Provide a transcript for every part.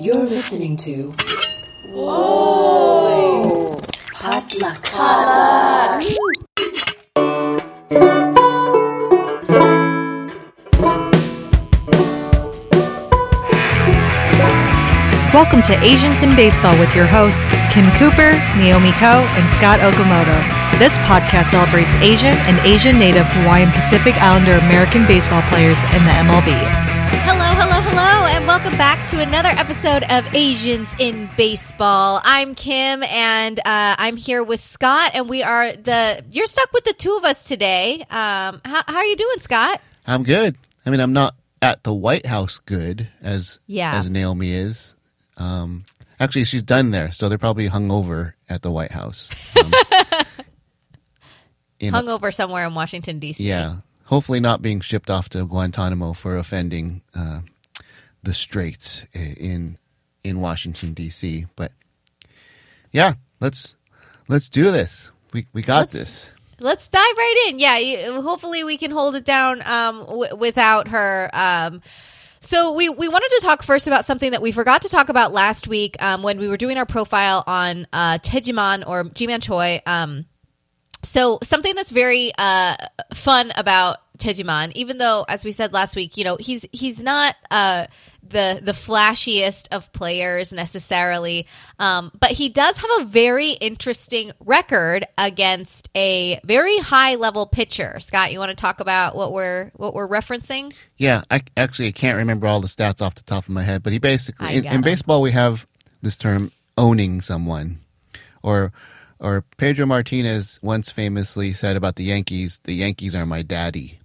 You're listening to. Whoa! Potluck. Potluck. Welcome to Asians in Baseball with your hosts, Kim Cooper, Naomi Ko, and Scott Okamoto. This podcast celebrates Asian and Asian Native Hawaiian Pacific Islander American baseball players in the MLB. Hello, hello, hello, and welcome back to another episode of Asians in Baseball. I'm Kim, and uh, I'm here with Scott, and we are the. You're stuck with the two of us today. Um, how, how are you doing, Scott? I'm good. I mean, I'm not at the White House good as Yeah. as Naomi is. Um, actually, she's done there, so they're probably hung over at the White House. Um, you Hung over somewhere in Washington D.C. yeah. Hopefully, not being shipped off to Guantanamo for offending uh, the straights in in Washington D.C. But yeah, let's let's do this. We we got Let's- this. Let's dive right in. Yeah, you, hopefully we can hold it down um, w- without her. Um, so we we wanted to talk first about something that we forgot to talk about last week um, when we were doing our profile on uh, Choi Ji Man or Jiman Choi. Um, so something that's very uh, fun about Choi Ji Man, even though, as we said last week, you know he's he's not uh, the the flashiest of players necessarily, um, but he does have a very interesting record against a very high level pitcher. Scott, you want to talk about what we're what we're referencing? Yeah, I actually I can't remember all the stats off the top of my head, but he basically in, in baseball we have this term owning someone, or or Pedro Martinez once famously said about the Yankees, "The Yankees are my daddy,"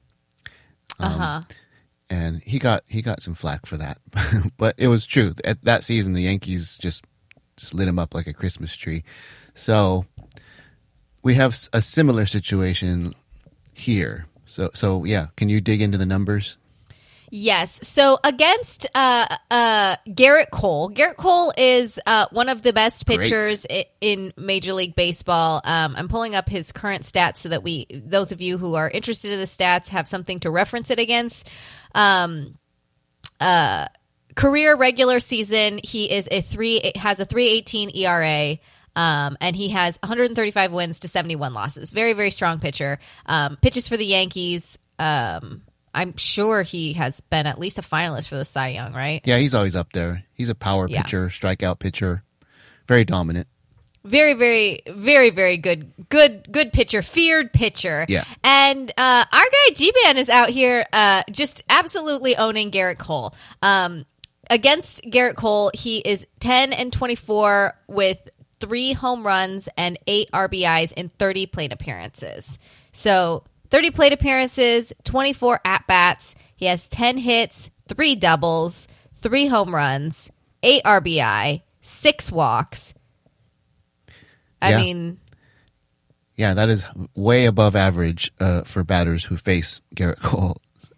Uh huh. and he got he got some flack for that, but it was true. At that season, the Yankees just just lit him up like a Christmas tree. So we have a similar situation here. So so yeah, can you dig into the numbers? Yes. So against uh, uh, Gerrit Cole, Gerrit Cole is uh, one of the best pitchers i- in Major League Baseball. Um, I'm pulling up his current stats so that we, those of you who are interested in the stats, have something to reference it against. Um, uh, career regular season, he is a three has a 318 ERA. Um, and he has 135 wins to 71 losses. Very, very strong pitcher. Um, pitches for the Yankees. Um, I'm sure he has been at least a finalist for the Cy Young, right? Yeah, he's always up there. He's a power Yeah. pitcher, strikeout pitcher, very dominant. Very, very, very, very good, good, good pitcher, feared pitcher. Yeah. And uh, our guy G is out here, uh, just absolutely owning Gerrit Cole. Um, against Gerrit Cole, he is ten and twenty four with three home runs and eight RBIs in thirty plate appearances. So thirty plate appearances, twenty four at bats. He has ten hits, three doubles, three home runs, eight RBI, six walks. I Yeah. mean, Yeah, that is way above average uh, for batters who face Gerrit Cole.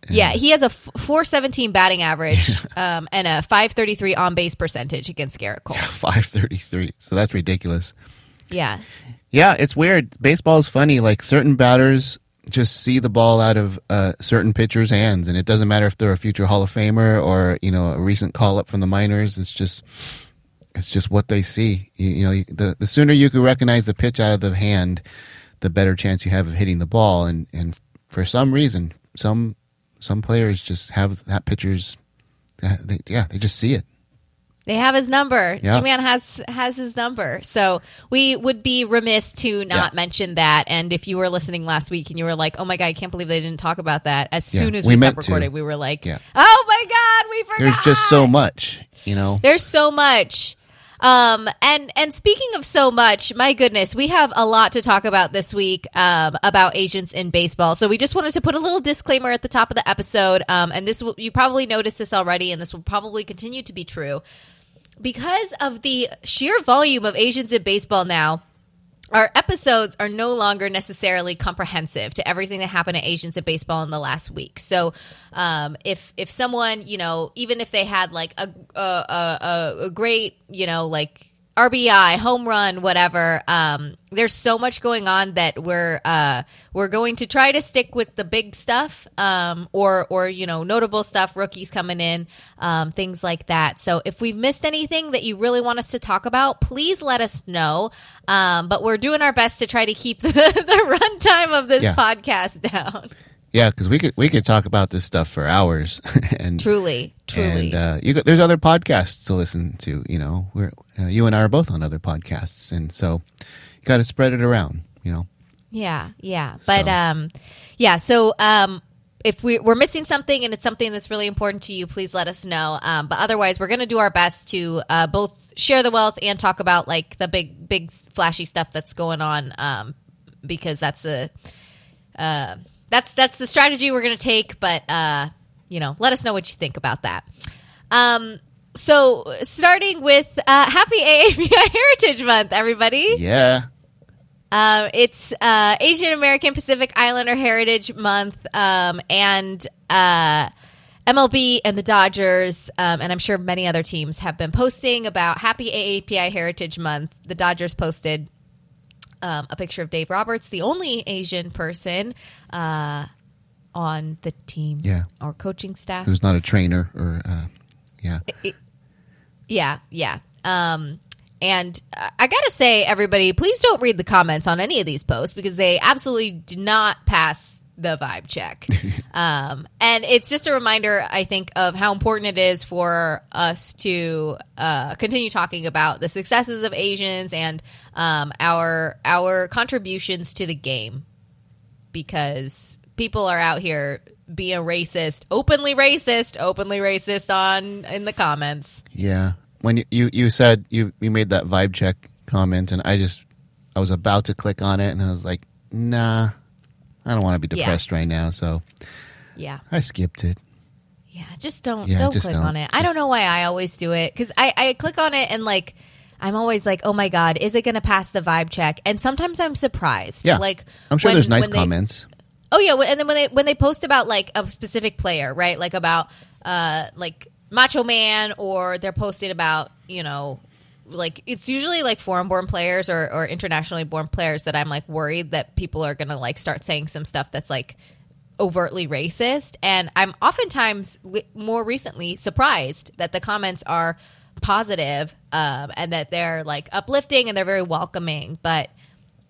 yeah, he has a f- 417 batting average um, and a 533 on base percentage against Gerrit Cole. 533. So that's ridiculous. Yeah. Yeah, it's weird. Baseball is funny. Like certain batters just see the ball out of uh, certain pitchers' hands, and it doesn't matter if they're a future Hall of Famer or you know a recent call up from the minors. It's just it's just what they see. You, you know, you, the the sooner you can recognize the pitch out of the hand, the better chance you have of hitting the ball. And and for some reason, some some players just have that pitchers. They, yeah, they just see it. They have his number. Yeah. G-Man has has his number. So we would be remiss to not Yeah. mention that. And if you were listening last week and you were like, "Oh my god, I can't believe they didn't talk about that," as Yeah, soon as we we, stopped meant to. recording, we were like. "Oh my god, we forgot." There's just so much, you know. There's so much. Um, and and speaking of so much, my goodness, we have a lot to talk about this week um, about agents in baseball. So we just wanted to put a little disclaimer at the top of the episode. Um, and this will, you probably noticed this already, and this will probably continue to be true because of the sheer volume of Asians in baseball now. Our episodes are no longer necessarily comprehensive to everything that happened to Asians at baseball in the last week. So, um, if if someone you know, even if they had like a a, a, a great you know like RBI, home run, whatever. Um, there's so much going on that we're uh, we're going to try to stick with the big stuff, um, or or you know notable stuff, rookies coming in, um, things like that. So if we've missed anything that you really want us to talk about, please let us know. Um, but we're doing our best to try to keep the, the runtime of this Yeah. podcast down. Yeah, because we could we could talk about this stuff for hours, and Truly, truly. and uh, you got, there's other podcasts to listen to. You know, we're uh, you and I are both on other podcasts, and so you got to spread it around. You know, Yeah, yeah. But So- um yeah, so um if we, we're missing something and it's something that's really important to you, please let us know. Um, but otherwise, we're going to do our best to uh, both share the wealth and talk about like the big, big flashy stuff that's going on um, because that's the uh, that's that's the strategy we're going to take. But uh, you know, let us know what you think about that. Um, so starting with uh, Happy AAPI Heritage Month, everybody. yeah, Um, it's uh, Asian American Pacific Islander Heritage Month, um, and uh, MLB and the Dodgers, um, and I'm sure many other teams have been posting about Happy AAPI Heritage Month. The Dodgers posted um, a picture of Dave Roberts, the only Asian person uh, on the team Yeah. or coaching staff. who's not a trainer or uh, yeah, Yeah, yeah. Um, and I gotta say, everybody, please don't read the comments on any of these posts because they absolutely do not pass the vibe check. um, and it's just a reminder, I think, of how important it is for us to uh, continue talking about the successes of Asians and um, our our contributions to the game because people are out here being racist, openly racist, openly racist on in the comments. yeah. When you, you you said you you made that vibe check comment, and I just I was about to click on it, and I was like, nah, I don't want to be Yeah. depressed right now, so Yeah. I skipped it. Yeah, just don't Yeah, don't just click don't. on it. I don't know why I always do it because I I click on it and like I'm always like, oh my god, is it going to pass the vibe check? And sometimes I'm surprised. Yeah, like I'm sure when- there's nice when they- comments. Oh yeah, and then when they when they post about like a specific player, right? Like about uh like Macho Man, or they're posting about you know like it's usually like foreign born players or, or internationally born players that I'm like worried that people are gonna like start saying some stuff that's like overtly racist. And i'm oftentimes more recently surprised that the comments are positive um, and that they're like uplifting and they're very welcoming. But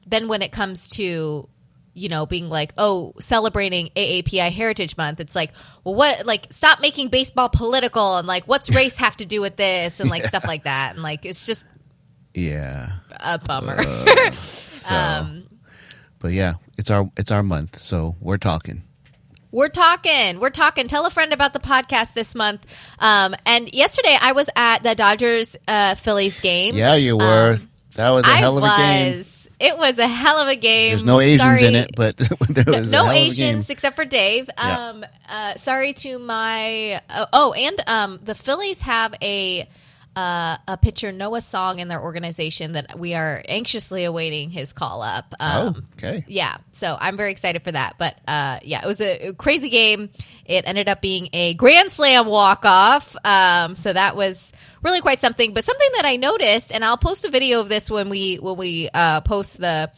then when it comes to you know being like oh celebrating AAPI Heritage Month it's like well what like stop making baseball political and like what's race have to do with this and like stuff like that and like it's just Yeah. a bummer So, Um, but yeah, it's our it's our month, so we're talking. We're talking. We're talking. Tell a friend about the podcast this month. Um, and yesterday I was at the Dodgers uh, Phillies game. Yeah, you were. that was a Um, hell of a game. It was a hell of a game. There's no Asians Sorry. in it, but there was no a Asians except for Dave. Yeah. Um, uh, sorry to my. Uh, oh, and um, the Phillies have a uh, a pitcher Noah Song in their organization that we are anxiously awaiting his call up. Um, oh, okay. yeah so i'm very excited for that but uh yeah it was a, a crazy game it ended up being a grand slam walk off um so that was really quite something but something that i noticed and i'll post a video of this when we when we uh post the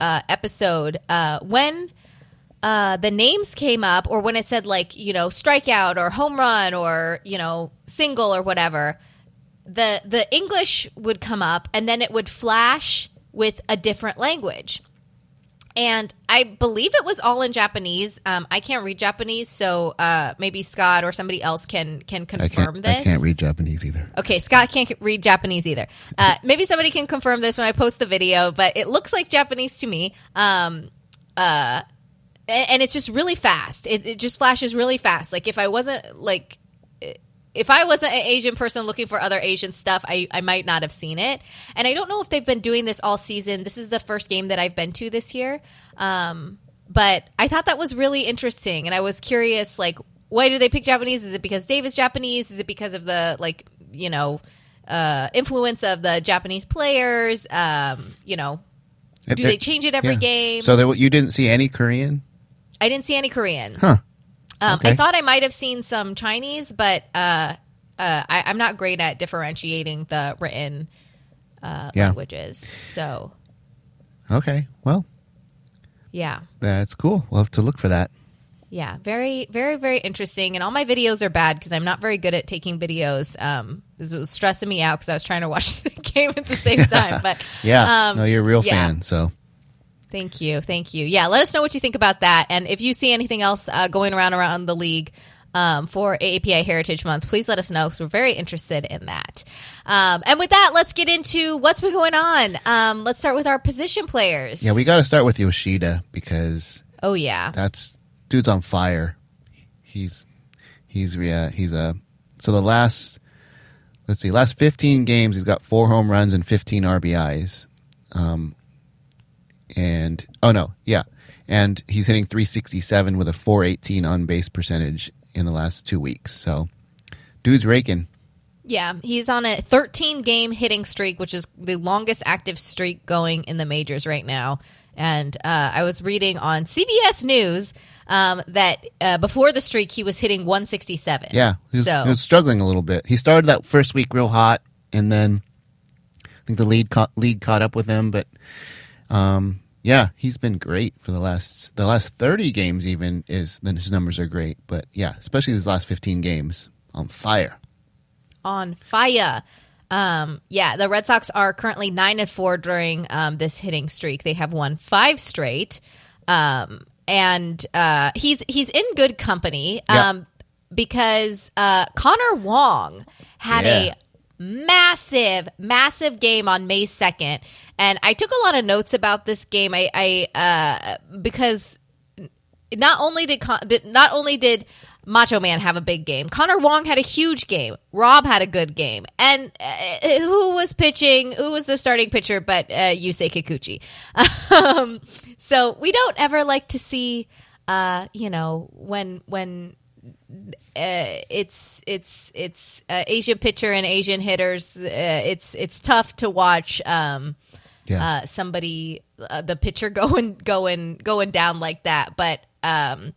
uh episode uh when uh, the names came up, or when it said like you know strikeout or home run or you know single or whatever, the the English would come up, and then it would flash with a different language. And I believe it was all in Japanese. Um, I can't read Japanese, so uh, maybe Scott or somebody else can can confirm can't. this. I can't read Japanese either. Okay, Scott can't read Japanese either. Uh, maybe somebody can confirm this when I post the video, but it looks like Japanese to me. Um, uh, and, and it's just really fast. It, it just flashes really fast. Like if I wasn't like, if I wasn't an Asian person looking for other Asian stuff, I, I might not have seen it. And I don't know if they've been doing this all season. This is the first game that I've been to this year. Um, but I thought that was really interesting, and I was curious, like, why do they pick Japanese? Is it because Dave is Japanese? Is it because of the like, you know, uh, influence of the Japanese players? Um, you know, do they change it every Yeah. game? So there, you didn't see any Korean? I didn't see any Korean. Huh. Um, Okay. I thought I might have seen some Chinese, but uh, uh, I, I'm not great at differentiating the written uh, Yeah. languages. So Okay. Well, yeah. that's cool. We'll have to look for that. Yeah, very, very, very interesting. And all my videos are bad because I'm not very good at taking videos. Um, this was stressing me out because I was trying to watch the game at the same time. But Yeah. um, no, you're a real yeah. fan. So Thank you, thank you. Yeah, let us know what you think about that, and if you see anything else uh, going around around the league um, for AAPI Heritage Month, please let us know because we're very interested in that. Um, and with that, let's get into what's been going on. Um, let's start with our position players. yeah, we got to start with Yoshida because oh yeah, that's dude's on fire. He's he's yeah he's a so the last let's see last 15 games he's got four home runs and 15 RBIs. Um, and oh no, yeah, and he's hitting 367 with a 418 on base percentage in the last two weeks. So, dude's raking. yeah. He's on a 13 game hitting streak, which is the longest active streak going in the majors right now. And uh, I was reading on CBS News um, that uh, before the streak, he was hitting 167. Yeah, he was, so he was struggling a little bit. He started that first week real hot, and then I think the lead caught, league caught up with him. But um, yeah, he's been great for the last the last thirty games. Even is then his numbers are great. But yeah, especially these last fifteen games on fire. on fire. Um, yeah, the Red Sox are currently nine and four during um, this hitting streak. They have won five straight, um, and uh, he's he's in good company um, because uh, Connor Wong had Yeah. a massive, massive game on May second, and I took a lot of notes about this game. I, I uh, because not only did, Con- did not only did Macho Man have a big game, Connor Wong had a huge game. Rob had a good game, and uh, who was pitching? Who was the starting pitcher? But uh, Yusei Kikuchi. um, so we don't ever like to see, uh, you know, when when uh, it's it's it's uh, Asian pitcher and Asian hitters. Uh, it's it's tough to watch. Um, Yeah, uh, somebody uh, the pitcher going going going down like that. But um,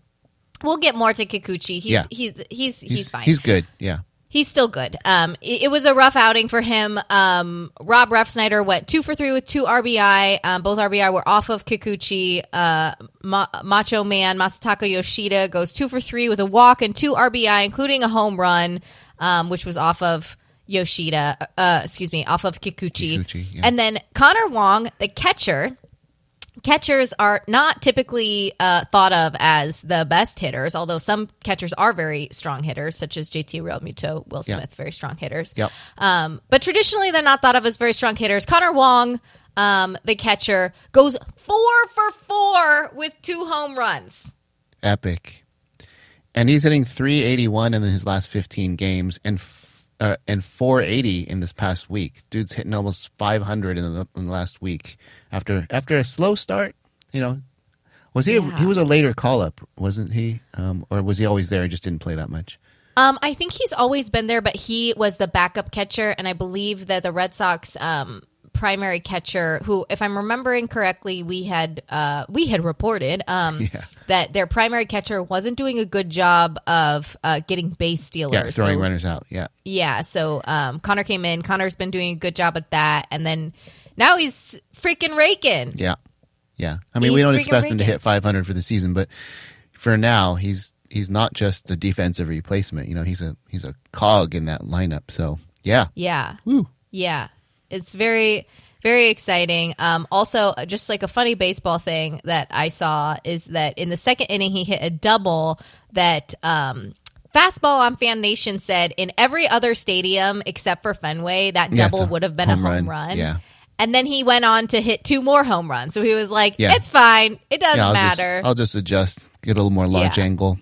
we'll get more to Kikuchi. He's Yeah. he's, he's he's he's fine. He's good. Yeah, He's still good. Um, it, it was a rough outing for him. Um, Rob Refsnyder went two for three with two RBI. Um, both RBI were off of Kikuchi. Uh, Ma- Macho Man Masataka Yoshida goes two for three with a walk and two RBI, including a home run, um, which was off of Yoshida. Uh, excuse me, off of Kikuchi. Kikuchi, yeah. And then Connor Wong, the catcher, catchers are not typically uh, thought of as the best hitters, although some catchers are very strong hitters, such as JT Realmuto, Will Yeah. Smith, very strong hitters. Yep. Um, but traditionally, they're not thought of as very strong hitters. Connor Wong, um, the catcher, goes four for four with two home runs. epic. And he's hitting 381 in his last 15 games and uh, and 480 in this past week. Dude's hitting almost 500 in the, in the last week after after a slow start. You know, was he Yeah. he was a later call up, wasn't he? Um, or was he always there and just didn't play that much? Um, I think he's always been there, but he was the backup catcher, and I believe that the Red Sox um, primary catcher, who, if I'm remembering correctly, we had uh, we had reported um, Yeah. That their primary catcher wasn't doing a good job of uh, getting base stealers. Yeah, throwing So- runners out. Yeah, Yeah, so um, Connor came in. Connor's been doing a good job at that, and then now he's freaking raking. yeah, yeah. I mean, we don't expect him to hit 500 for the season, but for now, he's he's not just the defensive replacement. You know, he's a he's a cog in that lineup. So yeah, Yeah. Woo. Yeah. It's very, very exciting. Um, also, just like a funny baseball thing that I saw is that in the second inning, he hit a double that. Um, Fastball on Fan Nation said in every other stadium except for Fenway, that Yeah, double would have been home a home run. run. Yeah. And then he went on to hit two more home runs. So he was like, Yeah. it's fine. It doesn't yeah. I'll matter. Just, I'll just adjust, get a little more launch angle.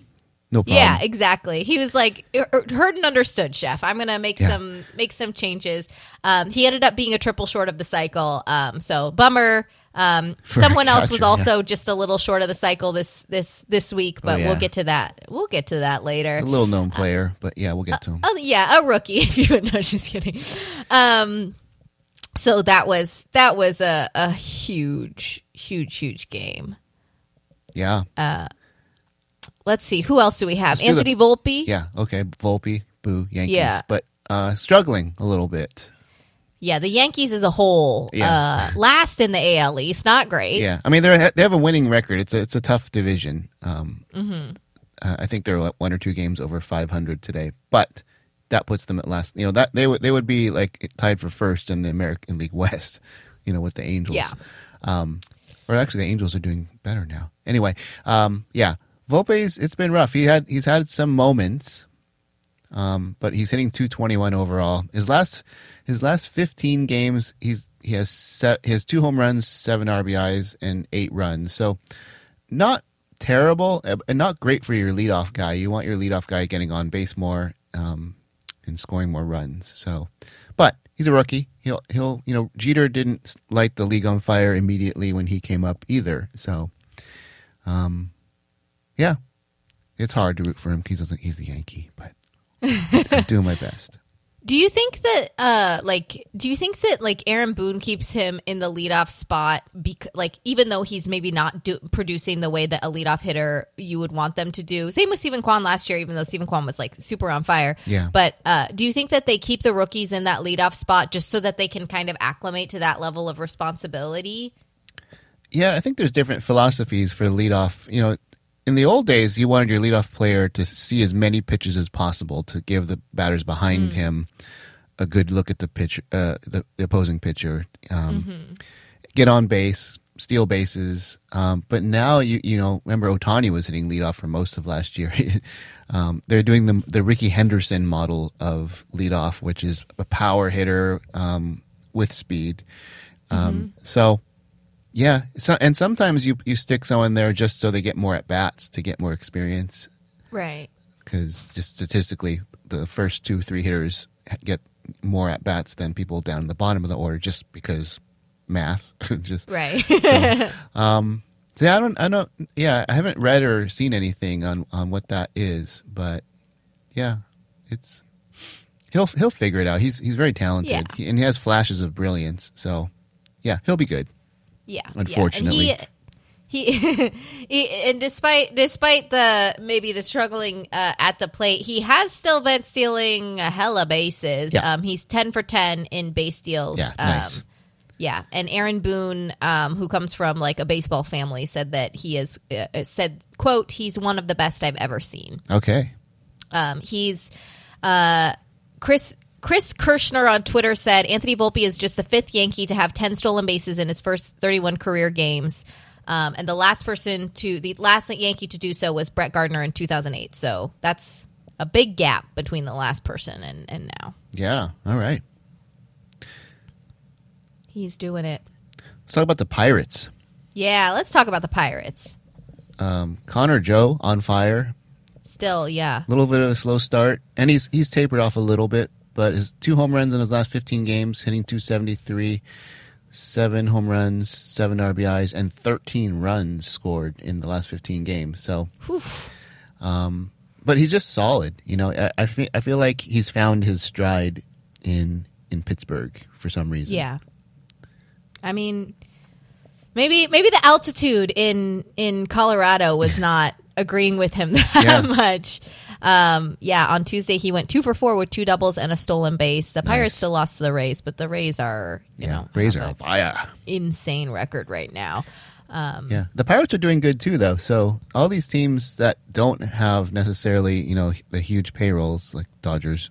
No problem. Yeah, exactly. He was like er- er, heard and understood, chef. I'm gonna make Yeah. some make some changes. Um, he ended up being a triple short of the cycle. Um, so bummer. Um, someone else was also just a little short of the cycle this this this week, but Oh, yeah. we'll get to that. We'll get to that later. A little known player, but yeah, we'll get to him. Oh yeah, a rookie. If you would know, just kidding. Um, so that was that was a a huge, huge, huge game. Yeah. Let's see, who else do we have? Let's do the- Anthony Volpe. yeah. Okay. Volpe, boo, Yankees. Yeah. But uh, struggling a little bit. Yeah, the Yankees as a whole, Yeah. uh, last in the AL East, not great. Yeah, I mean they they have a winning record. It's a it's a tough division. Um, Mm-hmm. uh, I think they're like one or two games over 500 today, but that puts them at last. You know that they would they would be like tied for first in the American League West. You know with the Angels. Yeah. Um, or actually the Angels are doing better now. Anyway, um, yeah, Volpe's it's been rough. He had he's had some moments, um, but he's hitting 221 overall. His last his last 15 games, he's he has set, he has two home runs, seven RBIs, and eight runs. So not terrible, uh, and not great for your leadoff guy. You want your leadoff guy getting on base more um, and scoring more runs. So, but he's a rookie. He'll he'll you know Jeter didn't light the league on fire immediately when he came up either. So, um, yeah, it's hard to root for him because he's a Yankee, but I'm doing my best. Do you think that, uh, like, do you think that like Aaron Boone keeps him in the leadoff spot, bec- like even though he's maybe not do- producing the way that a leadoff hitter you would want them to do? Same with Steven Kwan last year, even though Steven Kwan was like super on fire. Yeah. But uh, do you think that they keep the rookies in that leadoff spot just so that they can kind of acclimate to that level of responsibility? Yeah, I think there's different philosophies for the leadoff. You know, in the old days, you wanted your leadoff player to see as many pitches as possible to give the batters behind him a good look at the pitch, uh, the, the opposing pitcher, um, get on base, steal bases. Um, but now you you know, remember Ohtani was hitting leadoff for most of last year. um, they're doing the the Rickey Henderson model of leadoff, which is a power hitter um, with speed. Um, So yeah, so, and sometimes you you stick someone there just so they get more at bats to get more experience Right. because just statistically, the first two three hitters get more at bats than people down the bottom of the order just because math. just Right. um, so yeah, I don't I don't yeah I haven't read or seen anything on on what that is, but yeah, it's he'll he'll figure it out. He's he's very talented Yeah. He- and he has flashes of brilliance. So yeah, he'll be good. Yeah, Unfortunately. yeah. And he, he, he, and despite despite the maybe the struggling uh, at the plate, he has still been stealing a hella bases. Yeah. Um, he's ten for ten in base steals. Yeah, um, nice. Yeah, and Aaron Boone, um, who comes from like a baseball family, said that he is uh, uh, said quote He's one of the best I've ever seen. Okay. Um, he's uh, Chris Chris Kirschner on Twitter said Anthony Volpe is just the fifth Yankee to have ten stolen bases in his first thirty-one career games, um, and the last person to the last Yankee to do so was Brett Gardner in two thousand eight. So that's a big gap between the last person and and now Yeah. All right. he's doing it. Let's talk about the Pirates. Yeah, let's talk about the Pirates. Um, Connor Joe on fire. Still, yeah, A little bit of a slow start, and he's he's tapered off a little bit. But his two home runs in his last 15 games, hitting 273, seven home runs, seven RBIs, and 13 runs scored in the last 15 games. So, um, but he's just solid. You know, I, I feel I feel like he's found his stride in in Pittsburgh for some reason. yeah. I mean, maybe maybe the altitude in in Colorado was not agreeing with him that Yeah. much. Um, yeah, on Tuesday he went two for four with two doubles and a stolen base. The Pirates Nice. still lost to the Rays, but the Rays are you yeah. know Rays are fire. insane record right now. Um, Yeah, the Pirates are doing good too, though. So all these teams that don't have necessarily, you know, the huge payrolls like Dodgers,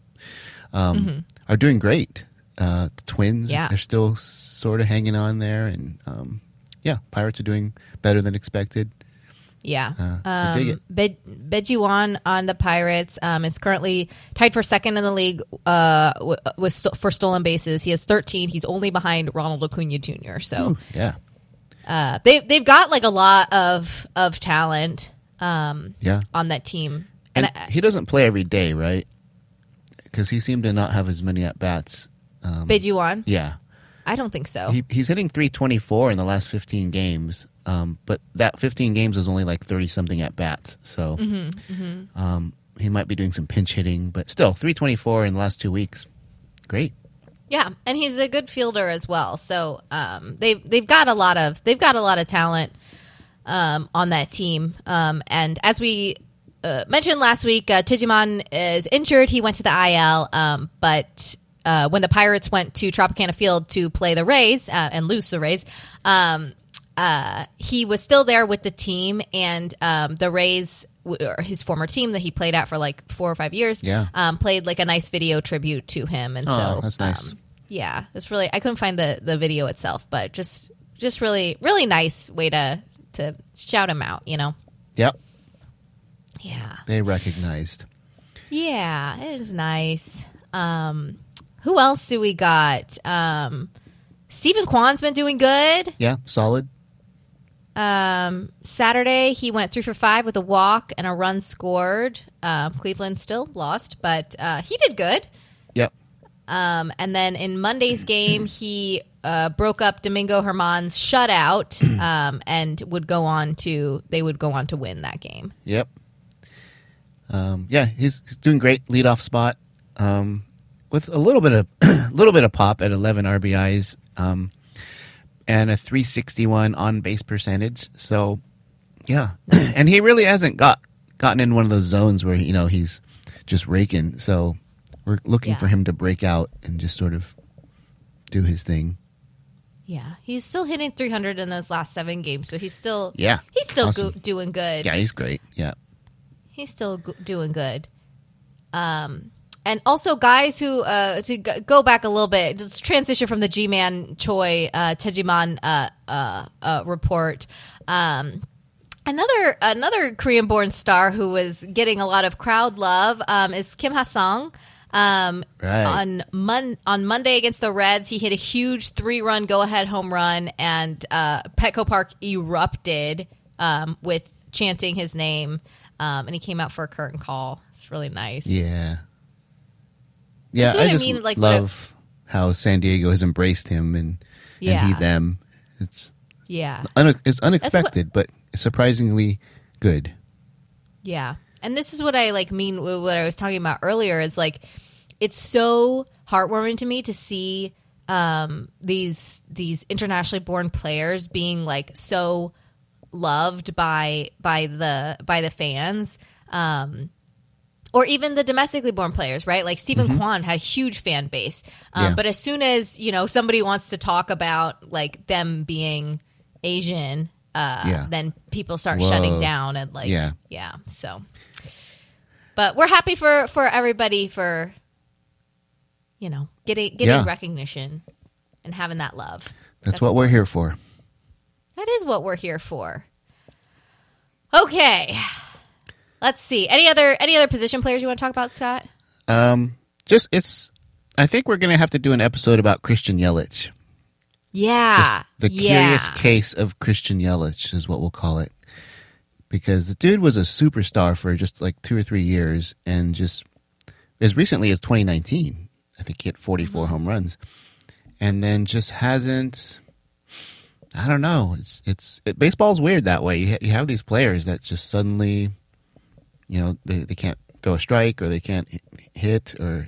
um, are doing great. Uh, the Twins, Mm-hmm. Yeah. they're still sort of hanging on there, and um, yeah, Pirates are doing better than expected. Yeah. Uh, I dig um, Be- Bejuan on the Pirates um, is currently tied for second in the league uh, w- with st- for stolen bases. He has 13. He's only behind Ronald Acuna Jr. So Yeah, uh, they they've got like a lot of of talent um, yeah, on that team. and And, I, he doesn't play every day, right? Because he seemed to not have as many at bats. Um, Bejuan, yeah, I don't think so. he, he's hitting 324 in the last 15 games um, but that 15 games was only like 30 something at bats so Mm-hmm, Um, he might be doing some pinch hitting but still 324 in the last two weeks great Yeah, and he's a good fielder as well. So um, they've they've got a lot of they've got a lot of talent um, on that team. Um, and as we uh, mentioned last week, uh, Choi Ji Man is injured. He went to the IL, um, but uh, when the Pirates went to Tropicana Field to play the Rays uh, and lose the Rays, um, uh, he was still there with the team, and um, the Rays, w- or his former team that he played at for like four or five years, Yeah. um, played like a nice video tribute to him, and Oh, so that's nice. um, yeah, it's really I couldn't find the the video itself, but just just really really nice way to to shout him out, you know. Yep, Yeah. they recognized. Yeah, it is nice. Um, who else do we got? Um, Steven Kwan's been doing good. Yeah, solid. Um, Saturday, he went three for five with a walk and a run scored. Um, Cleveland still lost, but uh, he did good. Yep. Um, and then in Monday's game, he uh, broke up Domingo Germán's shutout um, and would go on to they would go on to win that game. Yep. Um, yeah, he's, he's doing great leadoff spot um, with a little bit of a little bit of pop at 11 RBIs um, and a 361 on base percentage. So, yeah, and he really hasn't got gotten in one of those zones where you know he's just raking. So we're looking Yeah. for him to break out and just sort of do his thing. Yeah, he's still hitting 300 in those last seven games, so he's still Yeah, he's still Awesome. go- doing good. Yeah, he's great. Yeah. he's still go- doing good. Um, and also guys who uh, to g- go back a little bit, just transition from the G-Man Choi uh, Choi Ji Man uh, uh, uh, report. Um, another another Korean-born star who was getting a lot of crowd love um, is Kim Ha-sung. Um, Right. On Mon- on Monday against the Reds, he hit a huge three-run go-ahead home run, and uh, Petco Park erupted um, with chanting his name. Um, and he came out for a curtain call. It's really nice. Yeah. Yeah, I I just mean, like, what I- love how San Diego has embraced him and Yeah. and he them. It's Yeah. un- it's unexpected, but surprisingly good. Yeah. And this is what I like mean with what I was talking about earlier is like it's so heartwarming to me to see um these these internationally born players being like so loved by by the by the fans. Um or even the domestically born players, right? Like Steven Kwan had a huge fan base. Um, Yeah. But as soon as, you know, somebody wants to talk about like them being Asian, uh, Yeah. then people start Whoa. shutting down and like, Yeah. yeah. So, but we're happy for, for everybody for, you know, getting, getting Yeah. recognition and having that love. That's, what we're here for. That is what we're here for. Okay. Let's see. Any other any other position players you want to talk about, Scott? Um, just it's. I think we're gonna have to do an episode about Christian Yelich. Yeah. The yeah. curious case of Christian Yelich is what we'll call it, because the dude was a superstar for just like two or three years, and just as recently as 2019, I think he hit 44 Mm-hmm. home runs, and then just hasn't. I don't know. It's it's it, baseball's weird that way. You ha- you have these players that just suddenly, you know, they they can't throw a strike or they can't hit or,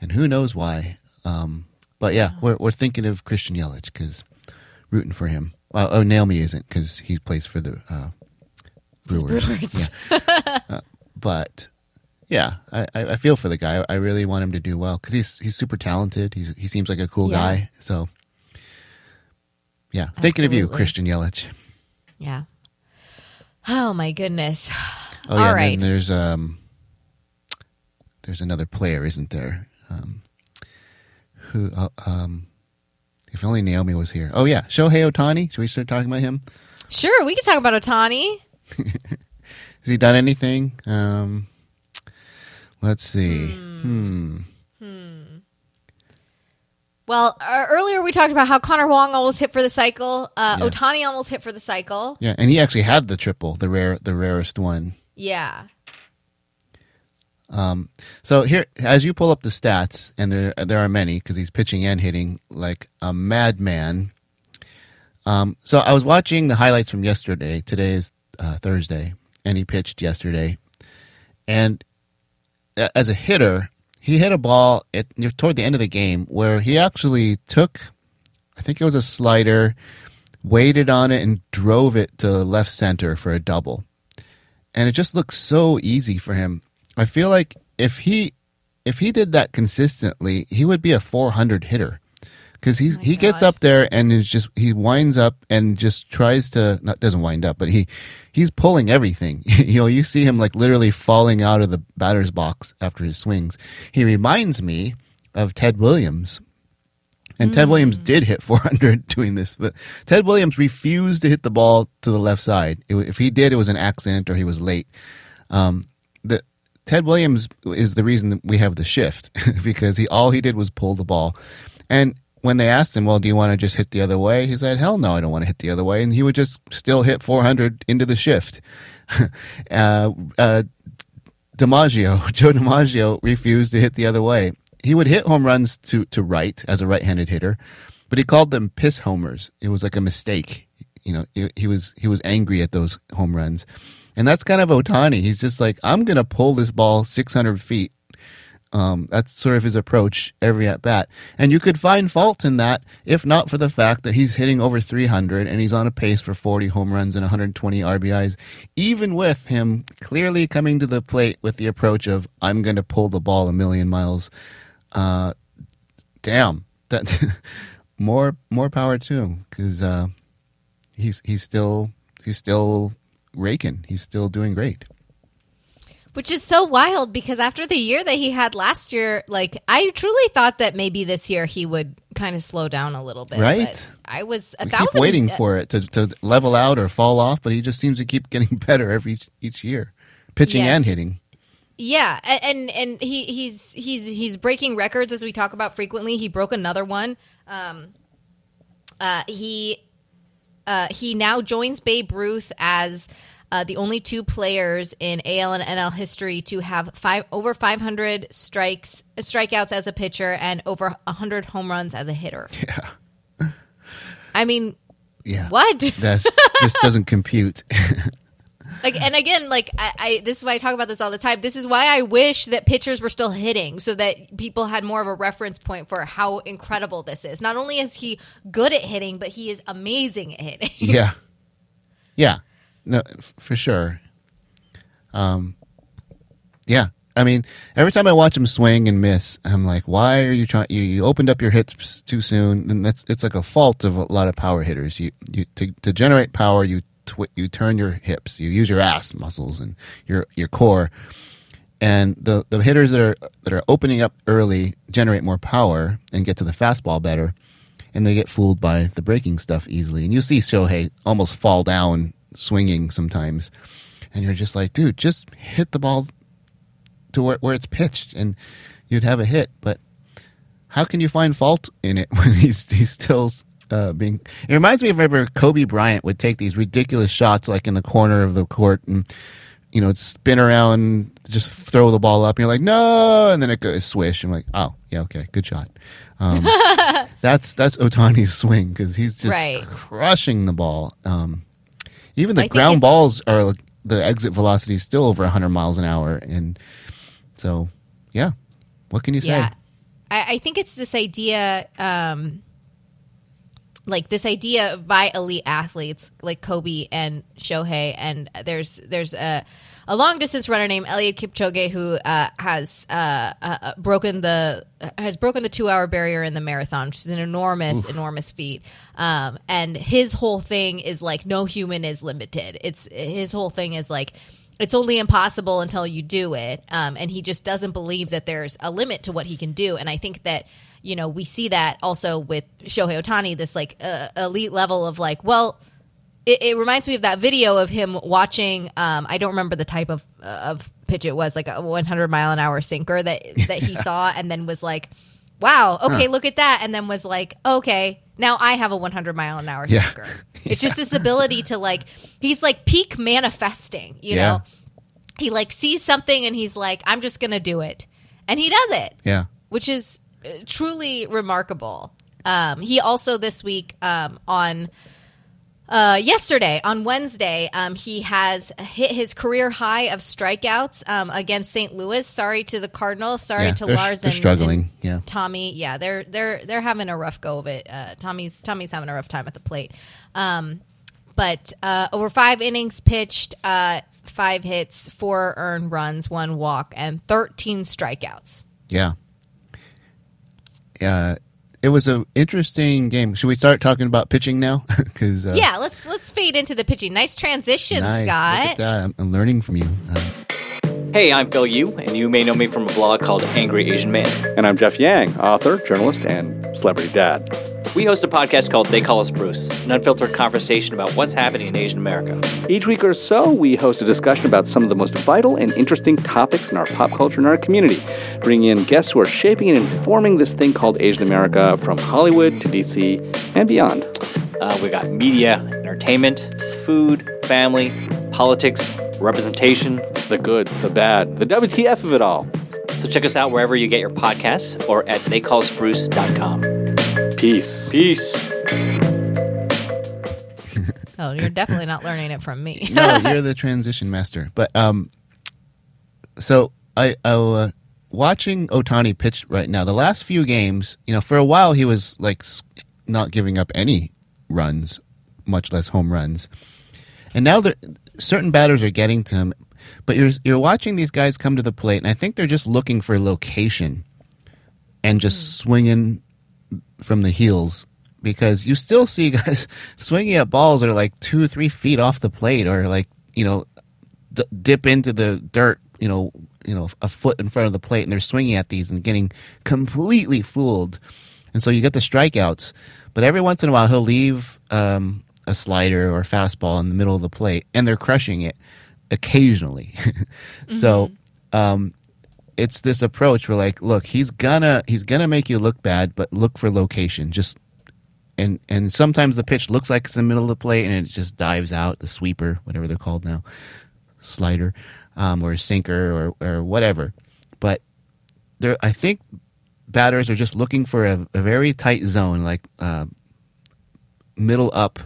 and who knows why. Um, but yeah, we're we're thinking of Christian Yelich because rooting for him. Well, oh, Naomi isn't because he plays for the uh, Brewers. Brewers. Yeah. Uh, but yeah, I, I feel for the guy. I really want him to do well because he's he's super talented. He's he seems like a cool Yeah. guy. So yeah, thinking of you, Christian Yelich. Yeah. Oh my goodness. Oh yeah, All and then there's um there's another player, isn't there? Um, who uh, um if only Naomi was here. Oh yeah, Shohei Ohtani. Should we start talking about him? Sure, we can talk about Ohtani. Has he done anything? Um, let's see. Hmm. Hmm. Well, uh, earlier we talked about how Connor Wong almost hit for the cycle. Uh, Yeah. Ohtani almost hit for the cycle. Yeah, and he actually had the triple, the rare, the rarest one. Yeah. So here, as you pull up the stats, and there there are many because he's pitching and hitting like a madman. Um, so I was watching the highlights from yesterday. Today is uh, Thursday, and he pitched yesterday. And as a hitter, he hit a ball at toward the end of the game where he actually took, I think it was a slider, waited on it and drove it to left center for a double and it just looks so easy for him. I feel like if he if he did that consistently, he would be a 400 hitter. Because he's oh he gets up there and is just he winds up and just tries to not doesn't wind up, but he he's pulling everything. you know, you see him like literally falling out of the batter's box after his swings. He reminds me of Ted Williams. And Ted Williams did hit 400 doing this, but Ted Williams refused to hit the ball to the left side. It, if he did, it was an accident or he was late. Um, the Ted Williams is the reason that we have the shift because he all he did was pull the ball. And when they asked him, "Well, do you want to just hit the other way?" He said, "Hell no, I don't want to hit the other way." And he would just still hit 400 into the shift. uh, uh, DiMaggio, Joe DiMaggio refused to hit the other way. He would hit home runs to, to right as a right-handed hitter, but he called them piss homers. It was like a mistake. You know, he, he was he was angry at those home runs, and that's kind of Ohtani. He's just like, I'm going to pull this ball 600 feet. Um, that's sort of his approach every at bat, and you could find fault in that if not for the fact that he's hitting over 300 and he's on a pace for 40 home runs and 120 RBIs, even with him clearly coming to the plate with the approach of I'm going to pull the ball a million miles. Uh, damn, that more more power to him because uh, he's he's still he's still raking. He's still doing great. Which is so wild because after the year that he had last year, like I truly thought that maybe this year he would kind of slow down a little bit. Right? I was a We keep waiting for it to, to level out or fall off, but he just seems to keep getting better every each, each year, pitching Yes. and hitting. Yeah, and and he he's he's he's breaking records as we talk about frequently. He broke another one. Um, uh, he uh, he now joins Babe Ruth as uh, the only two players in AL and NL history to have five over 500 strikes strikeouts as a pitcher and over 100 home runs as a hitter. Yeah, I mean, yeah. what? That's just doesn't compute. like and again like I, I this is why i talk about this all the time this is why i wish that pitchers were still hitting so that people had more of a reference point for how incredible this is not only is he good at hitting but he is amazing at hitting yeah, yeah, no, f- for sure. Um, yeah. I mean, every time I watch him swing and miss, I'm like, why are you trying? You, you opened up your hips too soon, and that's it's like a fault of a lot of power hitters. You, you to, to generate power, you twi- you turn your hips, you use your ass muscles and your your core, and the the hitters that are that are opening up early generate more power and get to the fastball better, and they get fooled by the breaking stuff easily. And you see Shohei almost fall down swinging sometimes, and you're just like, dude, just hit the ball to where, where it's pitched and you'd have a hit. But how can you find fault in it when he's he's still uh, being? It reminds me of whenever Kobe Bryant would take these ridiculous shots like in the corner of the court and you know spin around, just throw the ball up. And you're like, no, and then it goes swish. I'm like, oh yeah, okay, good shot. Um, that's that's Ohtani's swing because he's just Right. crushing the ball. Um, even the I ground balls are like, the exit velocity is still over 100 miles an hour, and so yeah, what can you say? yeah I, I think it's this idea um like this idea by elite athletes like Kobe and Shohei, and there's there's a a long distance runner named Eliud Kipchoge who uh, has uh, uh, broken the has broken the two hour barrier in the marathon, which is an enormous enormous feat. Um, and his whole thing is like no human is limited. It's his whole thing is like it's only impossible until you do it. Um, and he just doesn't believe that there's a limit to what he can do. And I think that, you know, we see that also with Shohei Ohtani, this like uh, elite level of like, well, it, it reminds me of that video of him watching. Um, I don't remember the type of uh, of pitch it was, like a 100 mile an hour sinker that that he saw, and then was like, "Wow, okay, look at that," and then was like, "Okay, now I have a 100 mile an hour Yeah. sinker." It's just this ability to like, he's like peak manifesting, you Yeah. know. He like sees something and he's like, "I'm just gonna do it," and he does it Yeah, which is truly remarkable. Um, he also this week um, on uh, yesterday on Wednesday, um, he has hit his career high of strikeouts um, against St. Louis. Sorry to the Cardinals. Sorry Yeah, to Lars. they're and, struggling, and yeah. Tommy. Yeah, they're they're they're having a rough go of it. Uh, Tommy's Tommy's having a rough time at the plate. Um, but uh, over five innings pitched, uh, five hits, four earned runs, one walk, and thirteen strikeouts. Yeah. Yeah. It was an interesting game. Should we start talking about pitching now? Because uh, yeah, let's let's fade into the pitching. Nice transition, nice. Look at Scott. that. I'm, I'm learning from you. Uh, Hey, I'm Phil Yu, and you may know me from a blog called Angry Asian Man. And I'm Jeff Yang, author, journalist, and celebrity dad. We host a podcast called They Call Us Bruce, an unfiltered conversation about what's happening in Asian America. Each week or so, we host a discussion about some of the most vital and interesting topics in our pop culture and our community, bringing in guests who are shaping and informing this thing called Asian America from Hollywood to DC and beyond. Uh, we got media, entertainment, food, family, politics, representation. The good, the bad, the WTF of it all. So check us out wherever you get your podcasts or at theycallusbruce.com. Peace. Peace. Oh, you're definitely not learning it from me. no, you're the transition master. But um, so I I uh, watching Ohtani pitch right now. The last few games, you know, for a while he was like not giving up any runs, much less home runs, and now there certain batters are getting to him. But you're you're watching these guys come to the plate, and I think they're just looking for location and just swinging from the heels because you still see guys swinging at balls that are like two three feet off the plate or like you know d- dip into the dirt you know you know a foot in front of the plate and they're swinging at these and getting completely fooled. And so you get the strikeouts but every once in a while he'll leave um, a slider or a fastball in the middle of the plate and they're crushing it occasionally. So um, it's this approach where like look he's gonna he's gonna make you look bad but look for location. Just and and sometimes the pitch looks like it's in the middle of the plate and it just dives out the sweeper whatever they're called now slider um, or sinker or or whatever. But there i think batters are just looking for a, a very tight zone like uh, middle up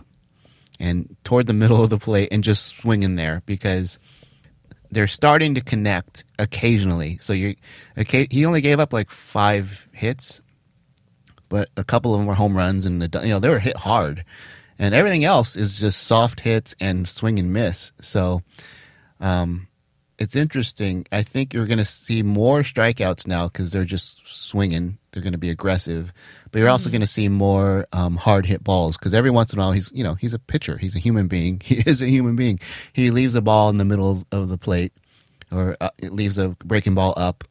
and toward the middle of the plate and just swing in there because they're starting to connect occasionally. So you, okay, he only gave up like five hits, but a couple of them were home runs, and the, you know they were hit hard, and everything else is just soft hits and swing and miss. So, um, it's interesting. I think you're going to see more strikeouts now because they're just swinging. They're going to be aggressive, but you're also going to see more um, hard hit balls because every once in a while he's you know he's a pitcher. He's a human being. He is a human being. He leaves a ball in the middle of, of the plate, or uh, it leaves a breaking ball up,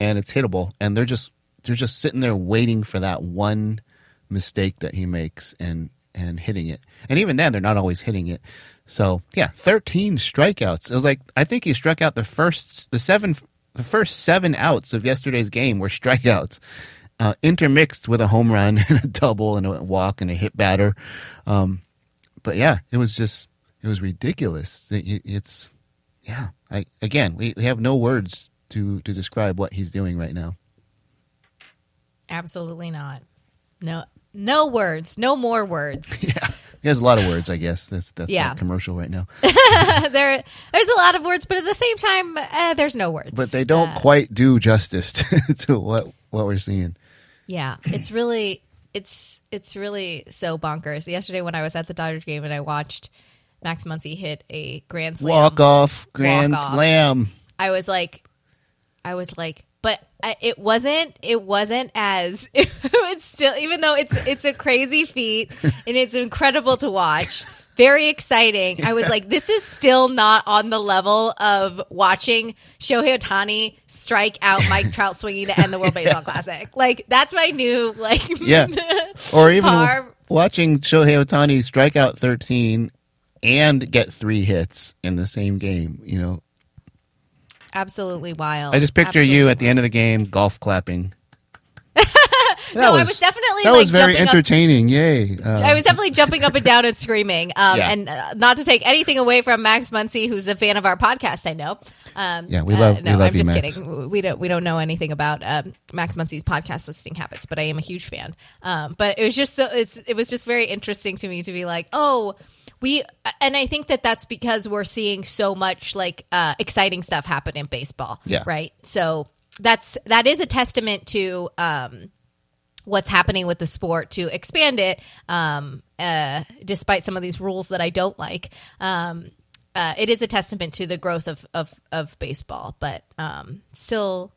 and it's hittable. And they're just they're just sitting there waiting for that one mistake that he makes and and hitting it. And even then, they're not always hitting it. So yeah, thirteen strikeouts. It was like I think he struck out the first the seven the first seven outs of yesterday's game were strikeouts, uh, intermixed with a home run and a double and a walk and a hit batter. Um, but yeah, it was just it was ridiculous. It- it- it's yeah. I again we, we have no words to to describe what he's doing right now. Absolutely not. No, no words. No more words. Yeah. He has a lot of words, I guess. That's that's yeah. commercial right now. there, there's a lot of words, but at the same time, eh, there's no words. But they don't Uh, quite do justice to, to what what we're seeing. Yeah, it's really it's it's really so bonkers. Yesterday when I was at the Dodgers game and I watched Max Muncy hit a grand slam, Walk off, grand Walk-off. slam. I was like, I was like, but I, it wasn't. It wasn't as it's still, even though it's it's a crazy feat and it's incredible to watch. Very exciting. I was like, this is still not on the level of watching Shohei Ohtani strike out Mike Trout swinging to end the World Baseball Classic. Like that's my new like Yeah. Or even Par- watching Shohei Ohtani strike out 13 and get three hits in the same game. You know, absolutely wild. I just picture you at the end of the game golf clapping. No, I was definitely, that like, was very jumping up- entertaining. Yay! Uh, I was definitely jumping up and down and screaming. Um, Yeah. And uh, not to take anything away from Max Muncy, who's a fan of our podcast, I know. Um, Yeah, we love- Uh, we no, love I'm you, just Max. kidding. We don't we don't know anything about um, Max Muncy's podcast listening habits, but I am a huge fan. Um, but it was just so it's it was just very interesting to me to be like, oh. We and I think that that's because we're seeing so much like uh, exciting stuff happen in baseball, Yeah. right? So that's that is a testament to um, what's happening with the sport to expand it, um, uh, despite some of these rules that I don't like. Um, uh, it is a testament to the growth of of, of baseball, but um, still,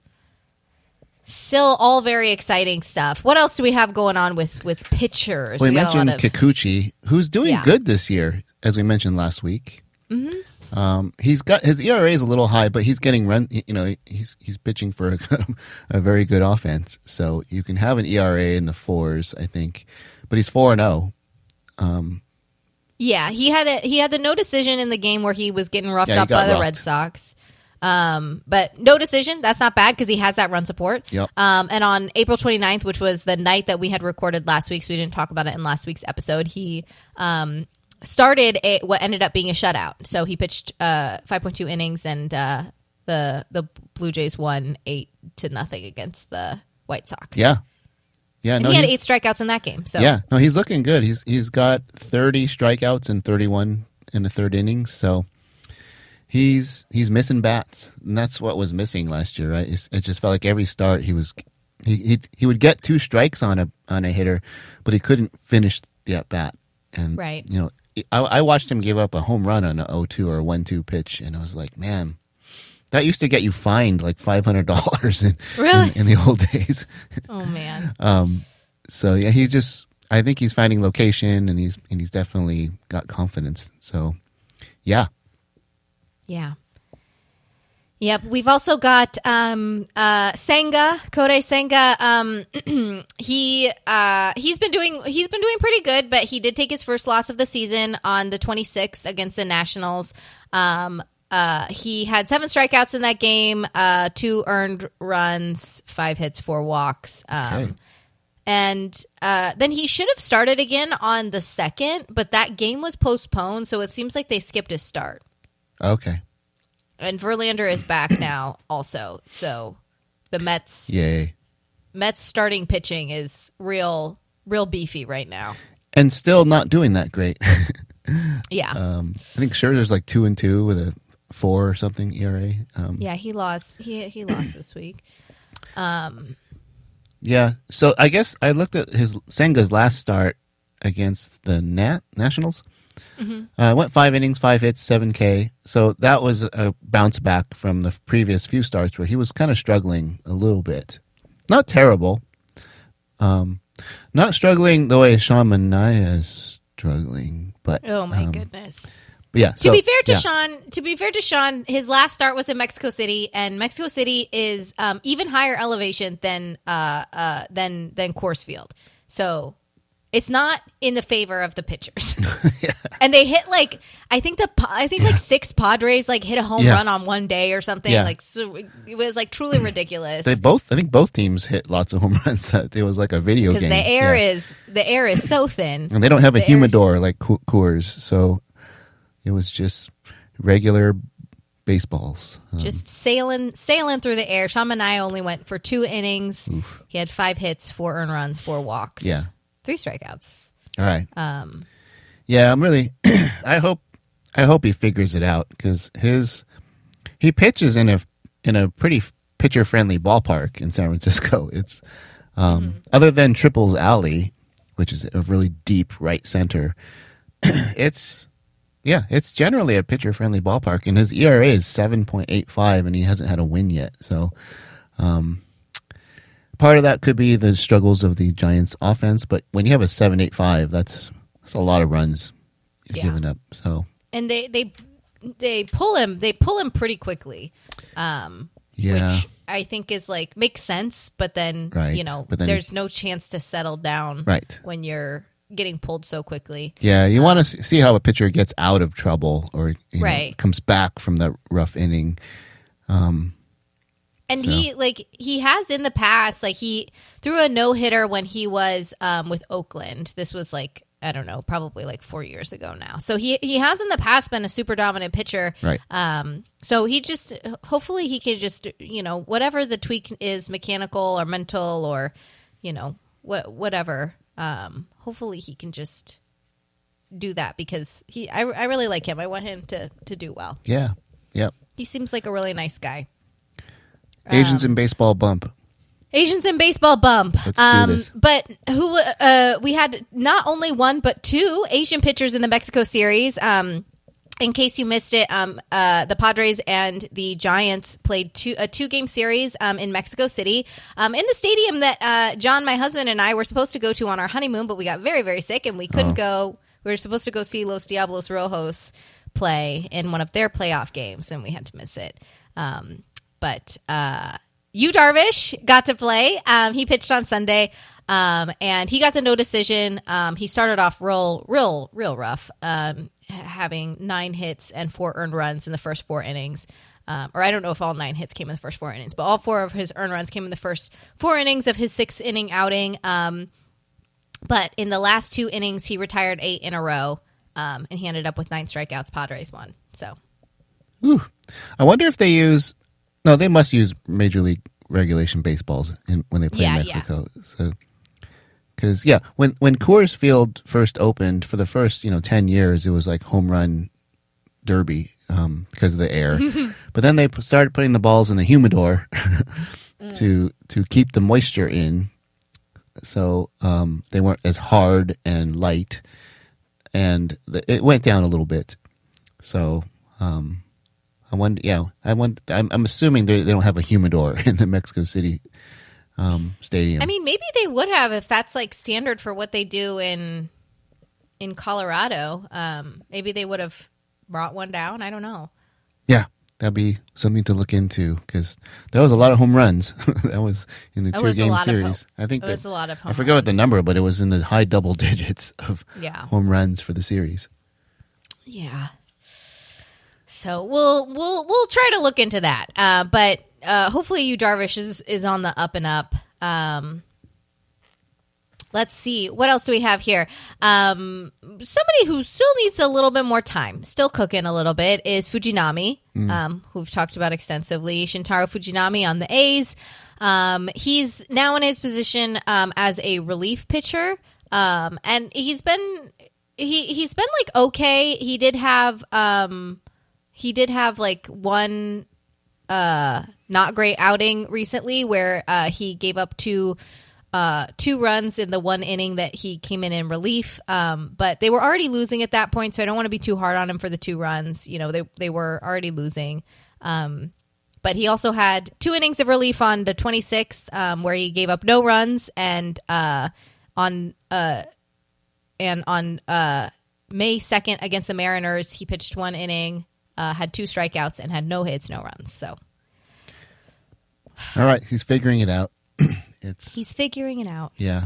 still all very exciting stuff. What else do we have going on with with pitchers? Well, we lot mentioned of- Kikuchi, who's doing Yeah. good this year, as we mentioned last week. Um, he's got his ERA is a little high, but he's getting run. You know, he's he's pitching for a, a very good offense, so you can have an ERA in the fours, I think. But he's four and oh. zero. Yeah, he had a he had the no decision in the game where he was getting roughed Yeah, up by the. Red Sox. Um, but no decision. That's not bad because he has that run support. Yep. Um, and on April 29th, which was the night that we had recorded last week, so we didn't talk about it in last week's episode, he um, started a, what ended up being a shutout. So he pitched uh, 5.2 innings, and uh, the the Blue Jays won eight to nothing against the White Sox. Yeah, yeah. And no, he had eight strikeouts in that game. So Yeah, no, he's looking good. He's he's got thirty strikeouts and thirty one in the third innings. So he's he's missing bats, and that's what was missing last year, right? It's, it just felt like every start he was he he he would get two strikes on a on a hitter, but he couldn't finish the at bat. And Right. you know, I, I watched him give up a home run on a 0-2 or 1-2 pitch, and I was like, man. That used to get you fined like five hundred dollars in, Really? in in the old days. Oh man. Um, so yeah, he just I think he's finding location and he's and he's definitely got confidence. So yeah. Yeah. Yep. We've also got um, uh, Senga, Kodai Senga. Um, he uh, he's been doing he's been doing pretty good, but he did take his first loss of the season on the 26th against the Nationals. Um, uh, he had seven strikeouts in that game, uh, two earned runs, five hits, four walks. Um, Okay. and uh, then he should have started again on the second, but that game was postponed, so it seems like they skipped his start Okay. And Verlander is back now also. So the Mets Yay. Mets starting pitching is real real beefy right now. And still not doing that great. Yeah. um, I think Scherzer's like two and two with a four or something ERA. Um, yeah, he lost he he lost this week. Um yeah. So I guess I looked at his Senga's last start against the Nat Nationals. Uh, went five innings, five hits, seven K. So that was a bounce back from the previous few starts where he was kind of struggling a little bit. Not terrible. Um, not struggling the way Sean Manaea is struggling, but Oh my um, goodness. but yeah. To so- be fair to yeah. Sean, to be fair to Sean, his last start was in Mexico City, and Mexico City is um, even higher elevation than uh, uh, than than Coors Field. So it's not in the favor of the pitchers. And they hit like I think the I think like six Padres like hit a home Yeah. run on one day or something. Yeah. Like so it was like truly ridiculous. They both, I think both teams hit lots of home runs. That it was like a video game. the air Yeah. is the air is so thin. and they don't have a the air's- humidor like Coors, so it was just regular baseballs. Um, just sailing sailing through the air. Sean I only went for two innings. He had five hits, four earned runs, four walks. Yeah. Three strikeouts. all right. Um Yeah, I'm really. I hope. I hope he figures it out because his he pitches in a in a pretty pitcher friendly ballpark in San Francisco. It's um, other than Triples Alley, which is a really deep right center. it's yeah, it's generally a pitcher friendly ballpark, and his ERA is seven point eight five, and he hasn't had a win yet. So. Um, Part of that could be the struggles of the Giants' offense, but when you have a seven eight five, that's that's a lot of runs you've Yeah. given up. So and they they they pull him they pull him pretty quickly. Um yeah, which I think is like makes sense, but then Right, you know but then- there's no chance to settle down Right. when you're getting pulled so quickly. yeah, you want to see how a pitcher gets out of trouble or you know, Right. comes back from that rough inning. And So- he like he has in the past like he threw a no hitter when he was um, with Oakland. This was like I don't know, probably like four years ago now. So he he has in the past been a super dominant pitcher. Right. Um. So he just hopefully he could just you know whatever the tweak is mechanical or mental or you know what whatever. Um. Hopefully he can just do that because he I, I really like him. I want him to to do well. Yeah, yep. He seems like a really nice guy. Asians in baseball bump. Asians in baseball bump. Um. But who uh, we had not only one but two Asian pitchers in the Mexico series. Um, in case you missed it, um, uh, the Padres and the Giants played two, a two game series um, in Mexico City um, in the stadium that uh, John, my husband, and I were supposed to go to on our honeymoon, but we got very, very sick and we couldn't go. We were supposed to go see Los Diablos Rojos play in one of their playoff games, and we had to miss it. Um, but uh, Yu Darvish got to play. Um, he pitched on Sunday, um, and he got the no decision. Um, he started off real, real, real rough, um, having nine hits and four earned runs in the first four innings. Um, or I don't know if all nine hits came in the first four innings, but all four of his earned runs came in the first four innings of his six inning outing. Um, but in the last two innings, he retired eight in a row, um, and he ended up with nine strikeouts. Padres won. So I wonder if they use. No, they must use Major League regulation baseballs in, when they play Yeah, in yeah. Mexico. So, because yeah, when when Coors Field first opened for the first you know ten years, it was like home run derby um, because of the air. but then they p- started putting the balls in the humidor to to keep the moisture in, so um, they weren't as hard and light, and the, it went down a little bit. So. Um, I wonder. Yeah, I wonder. I'm, I'm assuming they, they don't have a humidor in the Mexico City um, stadium. I mean, maybe they would have if that's like standard for what they do in in Colorado. Um, maybe they would have brought one down. I don't know. yeah, that'd be something to look into because there was a lot of home runs. that was in the two game series. I think it that- was a lot of I forget what the number, but it was in the high double digits of Yeah. home runs for the series. Yeah. So we'll we'll we'll try to look into that. Uh, but uh, hopefully, Yu Darvish is is on the up and up. Um, let's see what else do we have here. Um, somebody who still needs a little bit more time, still cooking a little bit, is Fujinami, um, who we've talked about extensively. Shintaro Fujinami on the A's. Um, he's now in his position um, as a relief pitcher, um, and he's been he he's been like okay. He did have um, he did have like one uh not great outing recently where uh he gave up two uh two runs in the one inning that he came in in relief. Um but they were already losing at that point so I don't want to be too hard on him for the two runs. You know they they were already losing. Um but he also had two innings of relief on the 26th um where he gave up no runs and uh on uh and on uh, May 2nd against the Mariners, he pitched one inning, uh, had two strikeouts, and had no hits, no runs. So All right, he's figuring it out. it's he's figuring it out. Yeah,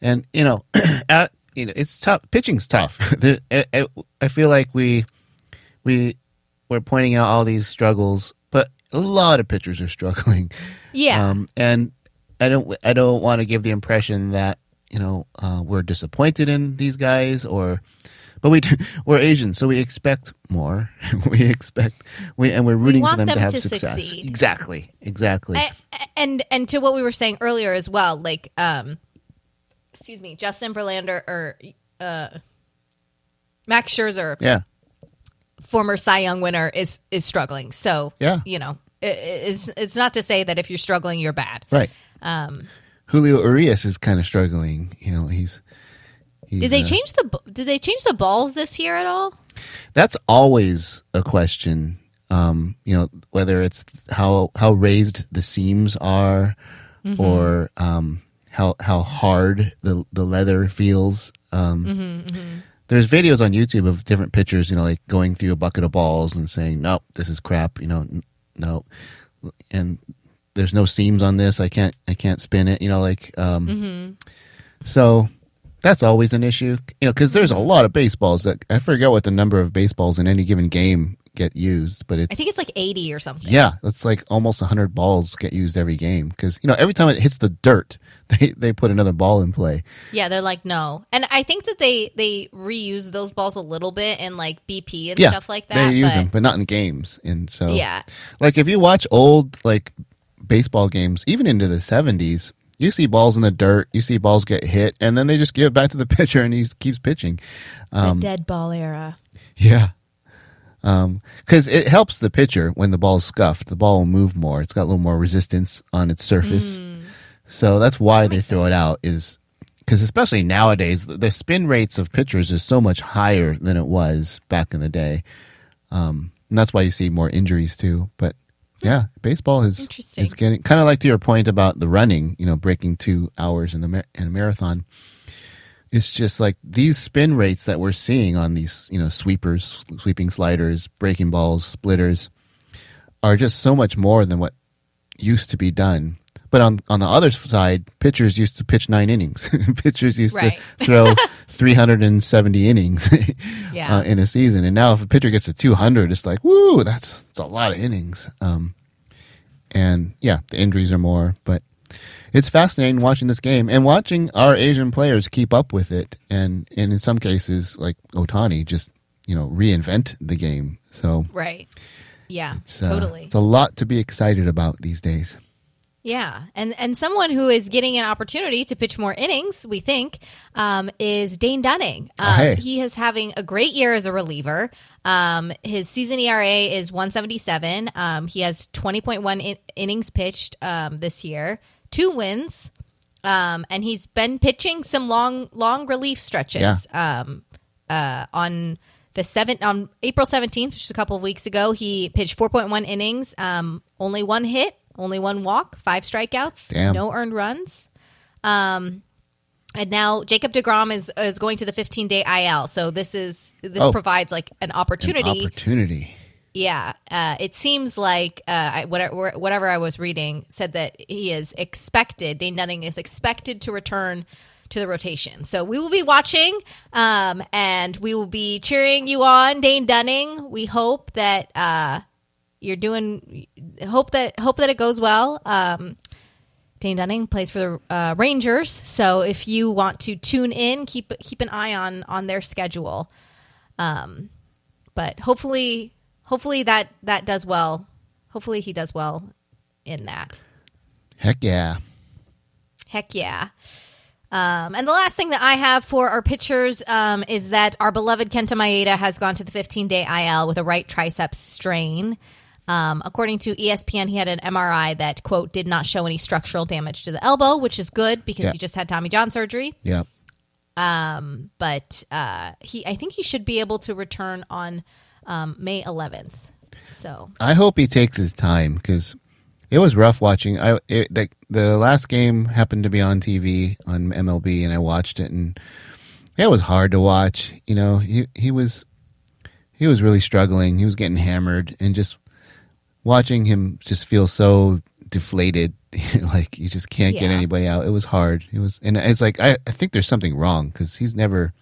and you know, at, you know, it's tough. Pitching's tough. The- I, I- I feel like we we we're pointing out all these struggles, but a lot of pitchers are struggling. Yeah. Um, and I don't I don't want to give the impression that you know uh, we're disappointed in these guys or. But we do, we're Asians, so we expect more. we expect we and we're rooting for want them, to have to success. succeed. Exactly, exactly. I- and and to what we were saying earlier as well, like um, excuse me, Justin Verlander or uh, Max Scherzer, yeah, former Cy Young winner, is is struggling. So Yeah. you know, it, it's it's not to say that if you're struggling, you're bad. right. Um, Julio Urias is kind of struggling. You know, he's. He's did they uh, change the did they change the balls this year at all? That's always a question. Um, you know, whether it's how how raised the seams are, Mm-hmm. or um, how how hard the the leather feels. Um, Mm-hmm, There's videos on YouTube of different pitchers, you know, like going through a bucket of balls and saying, "Nope, this is crap." You know, n- no, and there's no seams on this. I can't I can't spin it. You know, like um, Mm-hmm. so that's always an issue. You know, because there's a lot of baseballs that I forget what the number of baseballs in any given game get used, but it's I think it's like eighty or something. yeah, it's like almost 100 balls get used every game because you know every time it hits the dirt, they they put another ball in play. Yeah, they're like no, and I think that they they reuse those balls a little bit in like BP and Yeah, stuff like that. they use but them, but not in games. And so Yeah. like if you watch old like baseball games, even into the 70s, you see balls in the dirt, you see balls get hit, and then they just give it back to the pitcher and he keeps pitching. the dead ball era. Yeah. Because it helps the pitcher when the ball's scuffed. The ball will move more. It's got a little more resistance on its surface. Mm. So that's why they throw it out. Is because especially nowadays, the, the spin rates of pitchers is so much higher than it was back in the day, um, and that's why you see more injuries too. But yeah, baseball is Interesting. is getting kind of like to your point about the running, you know, breaking two hours in the mar- in a marathon. It's just like these spin rates that we're seeing on these, you know, sweepers, sweeping sliders, breaking balls, splitters, are just so much more than what used to be done. But on on the other side, pitchers used to pitch nine innings. pitchers used Right. to throw 370 innings Yeah. uh, in a season, and now if a pitcher gets to 200, it's like, woo, that's that's a lot of innings. Um, and yeah, the injuries are more, but it's fascinating watching this game and watching our Asian players keep up with it, and and in some cases, like Ohtani, just you know reinvent the game. So Right. Yeah. it's, uh, totally. it's a lot to be excited about these days. Yeah, and and someone who is getting an opportunity to pitch more innings, we think, um, is Dane Dunning. Um, hey. He is having a great year as a reliever. Um, his season ERA is 177. Um, he has 20.1 in- innings pitched um, this year, two wins, um, and he's been pitching some long long relief stretches. Um, uh, on the seventh on April 17th, which is a couple of weeks ago, he pitched 4.1 innings, um, only one hit, only one walk, five strikeouts, Damn. no earned runs. Um, and now Jacob deGrom is is going to the 15 day IL. So this is this Oh. provides like an An opportunity. opportunity. yeah, uh, it seems like uh, I, whatever whatever I was reading said that he is expected. Dane Dunning is expected to return to the rotation. So we will be watching, um, and we will be cheering you on, Dane Dunning. We hope that uh, you're doing. Hope that hope that it goes well. Um, Dane Dunning plays for the uh, Rangers, so if you want to tune in, keep keep an eye on on their schedule. Um, but hopefully, hopefully that that does well. Hopefully he does well in that. Heck yeah. Heck yeah. Um, and the last thing that I have for our pitchers um, is that our beloved Kenta Maeda has gone to the 15 day IL with a right tricep strain. Um, according to ESPN, he had an MRI that, quote, did not show any structural damage to the elbow, which is good because Yeah. he just had Tommy John surgery. Yeah. Um, but uh, he, I think he should be able to return on um, May 11th. So, I hope he takes his time because it was rough watching. I it, the the last game happened to be on TV on MLB, and I watched it, and it was hard to watch. You know, he he was he was really struggling. He was getting hammered, and just watching him just feel so deflated, like you just can't get anybody out. It was hard. It was, and it's like I I think there's something wrong because he's never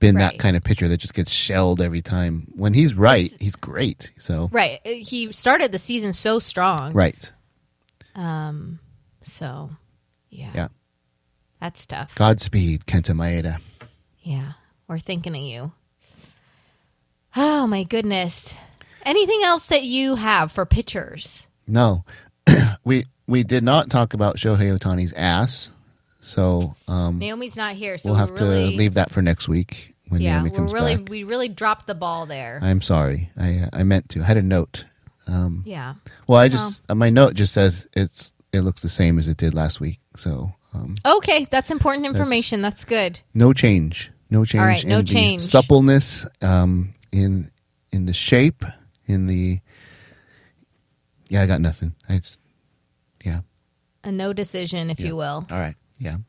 been Right. that kind of pitcher that just gets shelled every time. When he's right, he's great. So right. He started the season so strong. right. Um so, yeah. Yeah. That's tough. Godspeed, Kenta Maeda. Yeah. We're thinking of you. Oh, my goodness. Anything else that you have for pitchers? No, we we did not talk about Shohei Ohtani's ass, so um, Naomi's not here, so we'll have really, to leave that for next week when Yeah, Naomi we're comes really back. we really dropped the ball there. I'm sorry, I I meant to. I had a note. Um, yeah. well, I just uh, my note just says it's it looks the same as it did last week, so um, Okay, that's important information. That's, good. no change, no change. right, no change. suppleness um, in in the shape, in the yeah. I got nothing. I just yeah. A no decision, if you will. All right. Yeah.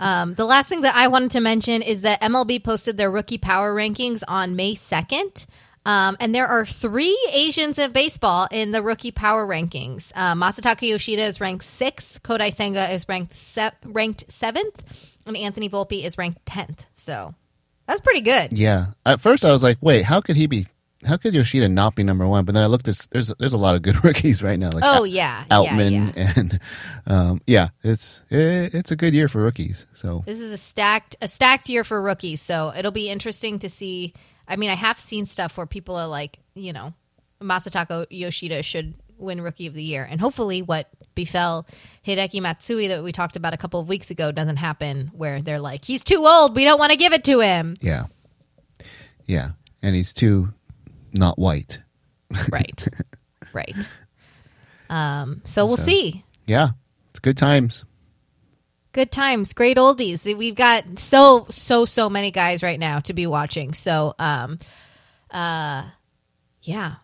Um, the last thing that I wanted to mention is that MLB posted their rookie power rankings on May 2nd. Um, and there are three Asians of baseball in the rookie power rankings. Uh, Masataka Yoshida is ranked sixth. Kodai Senga is ranked se- ranked seventh, and Anthony Volpe is ranked tenth. So that's pretty good. Yeah. At first, I was like, wait, how could he be? How could Yoshida not be number one? But then I looked at there's there's a lot of good rookies right now. Like Oh yeah, yeah, Outman yeah. and um, yeah, it's it, it's a good year for rookies. So This is a stacked a stacked year for rookies, so it'll be interesting to see. I mean, I have seen stuff where people are like, you know, Masataka Yoshida should win Rookie of the Year, and hopefully, what befell Hideki Matsui that we talked about a couple of weeks ago doesn't happen, where they're like, he's too old, we don't want to give it to him. yeah, yeah, and he's too not white. right, right. Um, so we'll So- see. Yeah, it's good times. good times, great oldies. We've got so so so many guys right now to be watching. So, um, uh, yeah.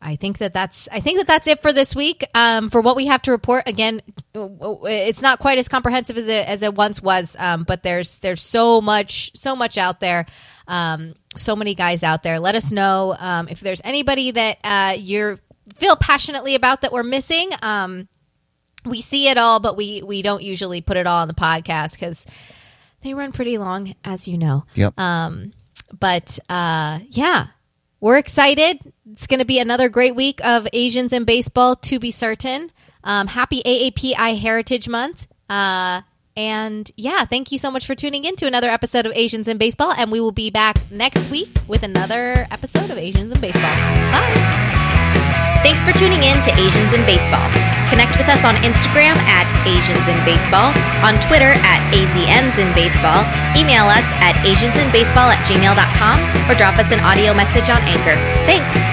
I think that that's I think that that's it for this week. Um, for what we have to report, again, it's not quite as comprehensive as it as it once was. Um, but there's there's so much so much out there. Um, so many guys out there. Let us know um, if there's anybody that uh, you feel passionately about that we're missing. Um, we see it all, but we we don't usually put it all on the podcast because they run pretty long, as you know. Yep. Um, but uh, yeah, we're excited. It's going to be another great week of Asians in baseball, to be certain. Um, happy AAPI Heritage Month. Uh, and yeah, thank you so much for tuning in to another episode of Asians in Baseball. And we will be back next week with another episode of Asians in Baseball. Bye. Thanks for tuning in to Asians in Baseball. Connect with us on Instagram at Asians in Baseball, on Twitter at AZNs in Baseball, email us at asiansinbaseball at gmail.com, or drop us an audio message on Anchor. Thanks.